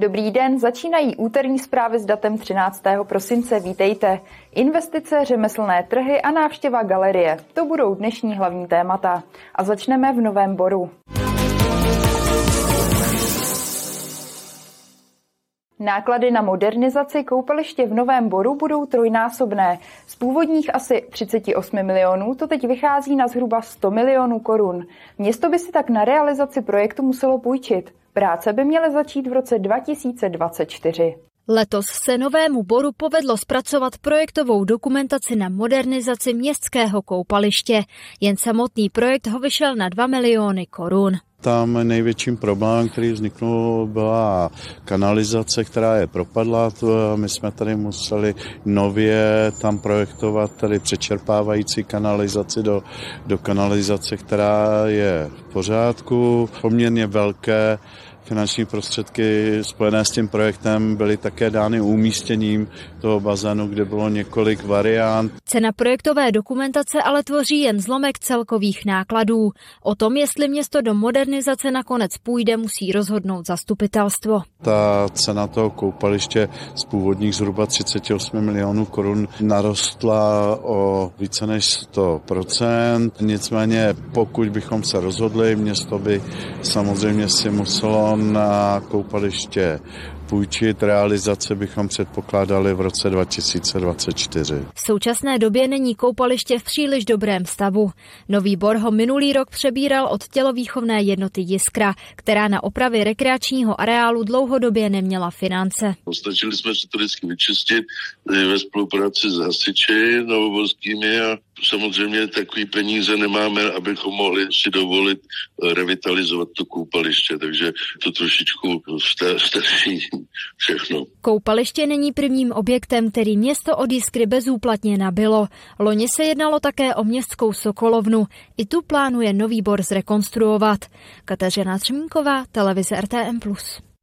Dobrý den, začínají úterní zprávy s datem 13. prosince. Vítejte. Investice, řemeslné trhy a návštěva galerie. To budou dnešní hlavní témata. A začneme v Novém Boru. Náklady na modernizaci koupaliště v Novém Boru budou trojnásobné. Z původních asi 38 milionů to teď vychází na zhruba 100 milionů korun. Město by si tak na realizaci projektu muselo půjčit. Práce by měly začít v roce 2024. Letos se Novému Boru povedlo zpracovat projektovou dokumentaci na modernizaci městského koupaliště. Jen samotný projekt ho vyšel na 2 miliony korun. Tam největším problémem, který vzniknul, byla kanalizace, která je propadla. My jsme tady museli nově tam projektovat tady přečerpávající kanalizaci do, do kanalizace, která je v pořádku. Poměrně velké finanční prostředky spojené s tím projektem byly také dány umístěním toho bazénu, kde bylo několik variant. Cena projektové dokumentace ale tvoří jen zlomek celkových nákladů. O tom, jestli město do modernizace nakonec půjde, musí rozhodnout zastupitelstvo. Ta cena toho koupaliště z původních zhruba 38 milionů korun narostla o více než 100%. Nicméně pokud bychom se rozhodli, město by samozřejmě si muselo na koupaliště půjčit. Realizace bychom předpokládali v roce 2024. V současné době není koupaliště v příliš dobrém stavu. Nový Bor ho minulý rok přebíral od tělovýchovné jednoty Jiskra, která na opravy rekreačního areálu dlouhodobě neměla finance. Stačili jsme se to vždycky vyčistit ve spolupráci s hasiči novoborskými a samozřejmě takový peníze nemáme, abychom mohli si dovolit revitalizovat to koupaliště, takže to trošičku starší všechno. Koupaliště není prvním objektem, který město od Jiskry bezúplatně nabilo. Loni se jednalo také o městskou Sokolovnu. I tu plánuje nový bor zrekonstruovat. Kateřina Třmínková, televize RTM+.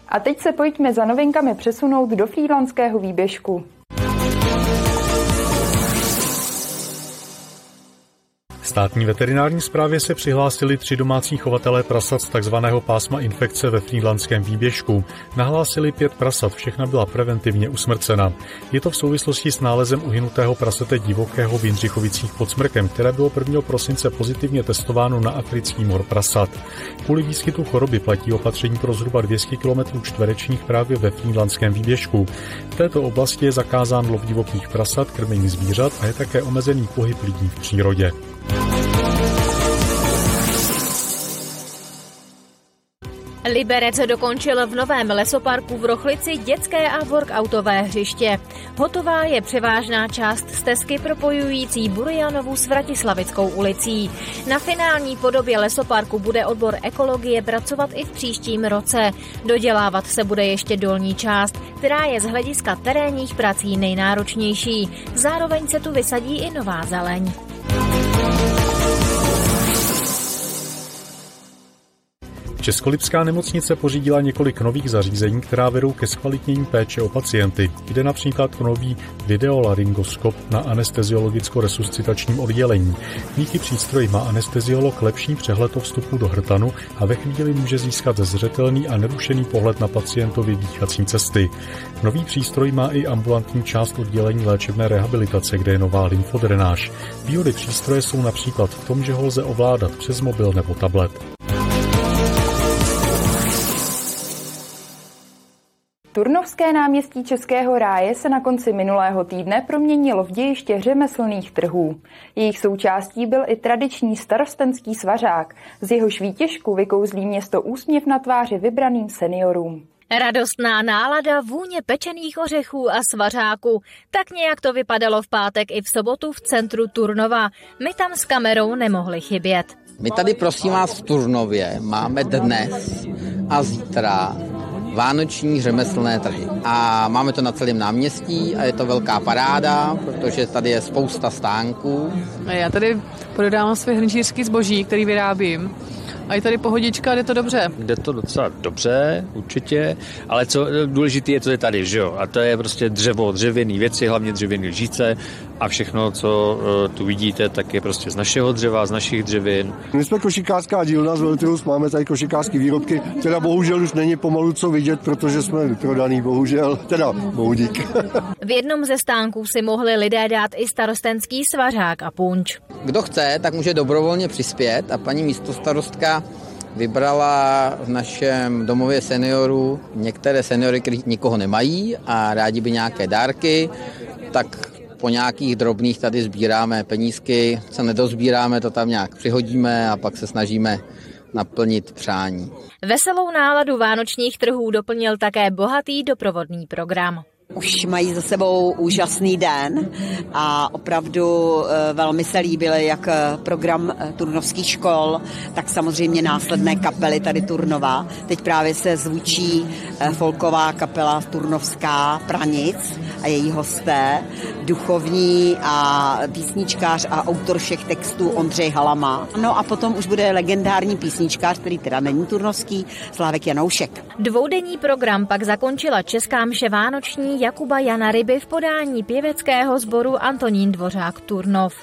A teď se pojďme za novinkami přesunout do Frýdlanského výběžku. Státní veterinární správě se přihlásili tři domácí chovatelé prasat z tzv. pásma infekce ve frýdlandském výběžku. Nahlásili pět prasat, všechna byla preventivně usmrcena. Je to v souvislosti s nálezem uhynutého prasete divokého v Jindřichovicích pod Smrkem, které bylo 1. prosince pozitivně testováno na africký mor prasat. Kvůli výskytu choroby platí opatření pro zhruba 200 km čtverečních právě ve frýdlandském výběžku. V této oblasti je zakázán lov divokých prasat, krmení zvířat a je také omezený pohyb lidí v přírodě. Liberec dokončil v novém lesoparku v Rochlici dětské a workoutové hřiště. Hotová je převážná část stezky propojující Burjanovu s Vratislavickou ulicí. Na finální podobě lesoparku bude odbor ekologie pracovat i v příštím roce. Dodělávat se bude ještě dolní část, která je z hlediska terénních prací nejnáročnější. Zároveň se tu vysadí i nová zeleň. Českolipská nemocnice pořídila několik nových zařízení, která vedou ke zkvalitnění péče o pacienty. Jde například o nový videolaryngoskop na anesteziologicko-resuscitačním oddělení. Díky přístroji má anesteziolog lepší přehled o vstupu do hrtanu a ve chvíli může získat zřetelný a nerušený pohled na pacientovi dýchací cesty. Nový přístroj má i ambulantní část oddělení léčebné rehabilitace, kde je nová lymfodrenáž. Výhody přístroje jsou například v tom, že ho lze ovládat přes mobil nebo tablet. Turnovské náměstí Českého ráje se na konci minulého týdne proměnilo v dějiště řemeslných trhů. Jejich součástí byl i tradiční starostenský svařák. Z jeho výtěžku vykouzlí město úsměv na tváři vybraným seniorům. Radostná nálada, vůně pečených ořechů a svařáku. Tak nějak to vypadalo v pátek i v sobotu v centru Turnova. My tam s kamerou nemohli chybět. My tady prosím vás v Turnově máme dnes a zítra vánoční řemeslné trhy. A máme to na celém náměstí a je to velká paráda, protože tady je spousta stánků. Já tady prodávám své hrnčířský zboží, který vyrábím A je tady pohodička, jde to dobře? Jde to docela dobře, určitě, ale co důležité je, co je tady, že jo? A to je prostě dřevo, dřevěný věci, hlavně dřevěný lžíce a všechno, co uh, tu vidíte, tak je prostě z našeho dřeva, z našich dřevin. My jsme košikářská dílna z Veltilus, máme tady košikářské výrobky, teda bohužel už není pomalu co vidět, protože jsme vyprodaný, bohužel, teda bohudík. v jednom ze stánků si mohli lidé dát i starostenský svařák a punč. Kdo chce, tak může dobrovolně přispět a paní místostarostka vybrala v našem domově seniorů některé seniory, kteří nikoho nemají a rádi by nějaké dárky, tak po nějakých drobných tady sbíráme penízky, co nedozbíráme, to tam nějak přihodíme a pak se snažíme naplnit přání. Veselou náladu vánočních trhů doplnil také bohatý doprovodný program. Už mají za sebou úžasný den a opravdu eh, velmi se líbil jak eh, program eh, turnovských škol, tak samozřejmě následné kapely tady Turnova. Teď právě se zvučí folková kapela Turnovská Pranic a její hosté, duchovní a písničkář a autor všech textů Ondřej Halama. No a potom už bude legendární písničkář, který teda není turnovský, Slávek Janoušek. Dvoudenní program pak zakončila Česká mše Vánoční Jakuba Jana Ryby v podání pěveckého sboru Antonín Dvořák Turnov.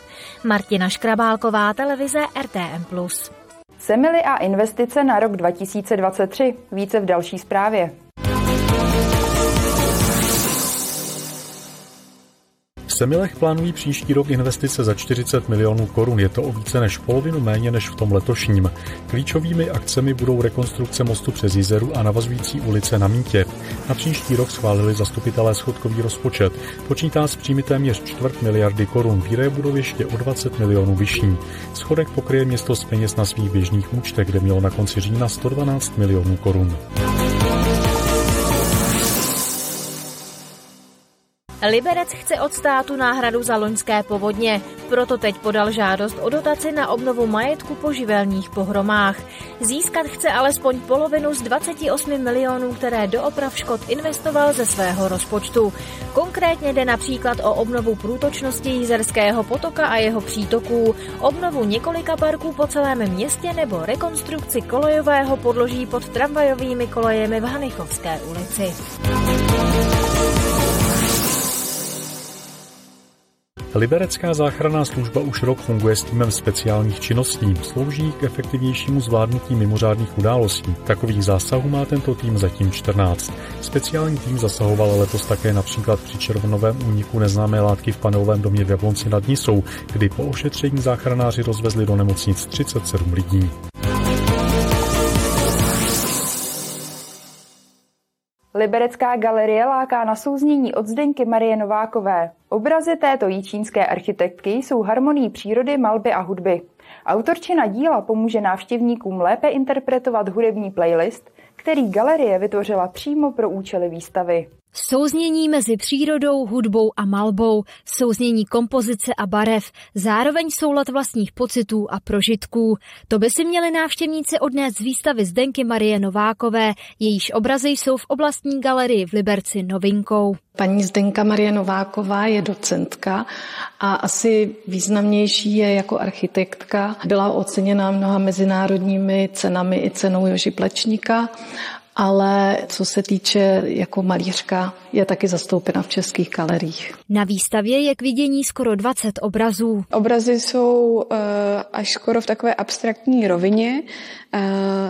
Martina Škrabálková, televize RTM+. Semily a investice na rok 2023. Více v další zprávě. Semilech plánují příští rok investice za 40 milionů korun. Je to o více než polovinu méně než v tom letošním. Klíčovými akcemi budou rekonstrukce mostu přes Jizeru a navazující ulice na Mítě. Na příští rok schválili zastupitelé schodkový rozpočet. Počítá s příjmy téměř čtvrt miliardy korun. Výdaje budou ještě o 20 milionů vyšší. Schodek pokryje město z peněz na svých běžných účtech, kde mělo na konci října 112 milionů korun. Liberec chce od státu náhradu za loňské povodně, proto teď podal žádost o dotaci na obnovu majetku po živelních pohromách. Získat chce alespoň polovinu z 28 milionů, které do oprav škod investoval ze svého rozpočtu. Konkrétně jde například o obnovu průtočnosti Jizerského potoka a jeho přítoků, obnovu několika parků po celém městě nebo rekonstrukci kolejového podloží pod tramvajovými kolejemi v Hanichovské ulici. Liberecká záchranná služba už rok funguje s týmem speciálních činností. Slouží k efektivnějšímu zvládnutí mimořádných událostí. Takových zásahů má tento tým zatím 14. Speciální tým zasahoval letos také například při červnovém úniku neznámé látky v panelovém domě v Jablonci nad Nisou, kdy po ošetření záchranáři rozvezli do nemocnic 37 lidí. Liberecká galerie láká na souznění od Zdenky Marie Novákové. Obrazy této jíčínské architektky jsou harmonii přírody, malby a hudby. Autorčina díla pomůže návštěvníkům lépe interpretovat hudební playlist, který galerie vytvořila přímo pro účely výstavy. Souznění mezi přírodou, hudbou a malbou, souznění kompozice a barev, zároveň soulad vlastních pocitů a prožitků. To by si měli návštěvníci odnést z výstavy Zdenky Marie Novákové, jejíž obrazy jsou v oblastní galerii v Liberci novinkou. Paní Zdenka Marie Nováková je docentka a asi významnější je jako architektka. Byla oceněna mnoha mezinárodními cenami i cenou Joži Plečníka ale co se týče jako malířka, je taky zastoupena v českých galeriích. Na výstavě je k vidění skoro 20 obrazů. Obrazy jsou uh, až skoro v takové abstraktní rovině, uh,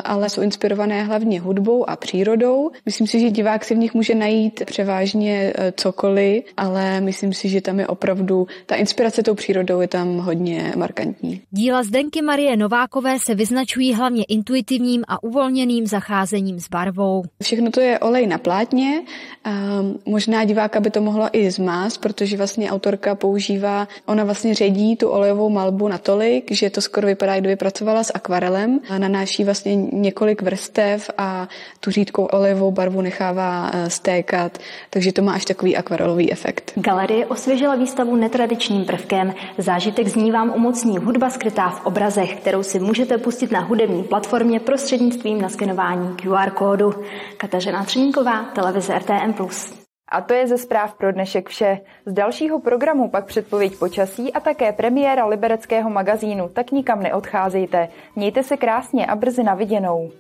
ale jsou inspirované hlavně hudbou a přírodou. Myslím si, že divák si v nich může najít převážně uh, cokoliv, ale myslím si, že tam je opravdu, ta inspirace tou přírodou je tam hodně markantní. Díla Zdenky Marie Novákové se vyznačují hlavně intuitivním a uvolněným zacházením s barvou. Všechno to je olej na plátně, um, možná diváka by to mohlo i zmást, protože vlastně autorka používá, ona vlastně ředí tu olejovou malbu natolik, že to skoro vypadá, kdyby pracovala s akvarelem a nanáší vlastně několik vrstev a tu řídkou olejovou barvu nechává eh, stékat, takže to má až takový akvarelový efekt. Galerie osvěžila výstavu netradičním prvkem. Zážitek z ní vám umocní hudba skrytá v obrazech, kterou si můžete pustit na hudební platformě prostřednictvím naskenování QR kódu. Kateřina Třinníková, televize RTM+. A to je ze zpráv pro dnešek vše. Z dalšího programu pak předpověď počasí a také premiéra libereckého magazínu, tak nikam neodcházejte. Mějte se krásně a brzy na viděnou.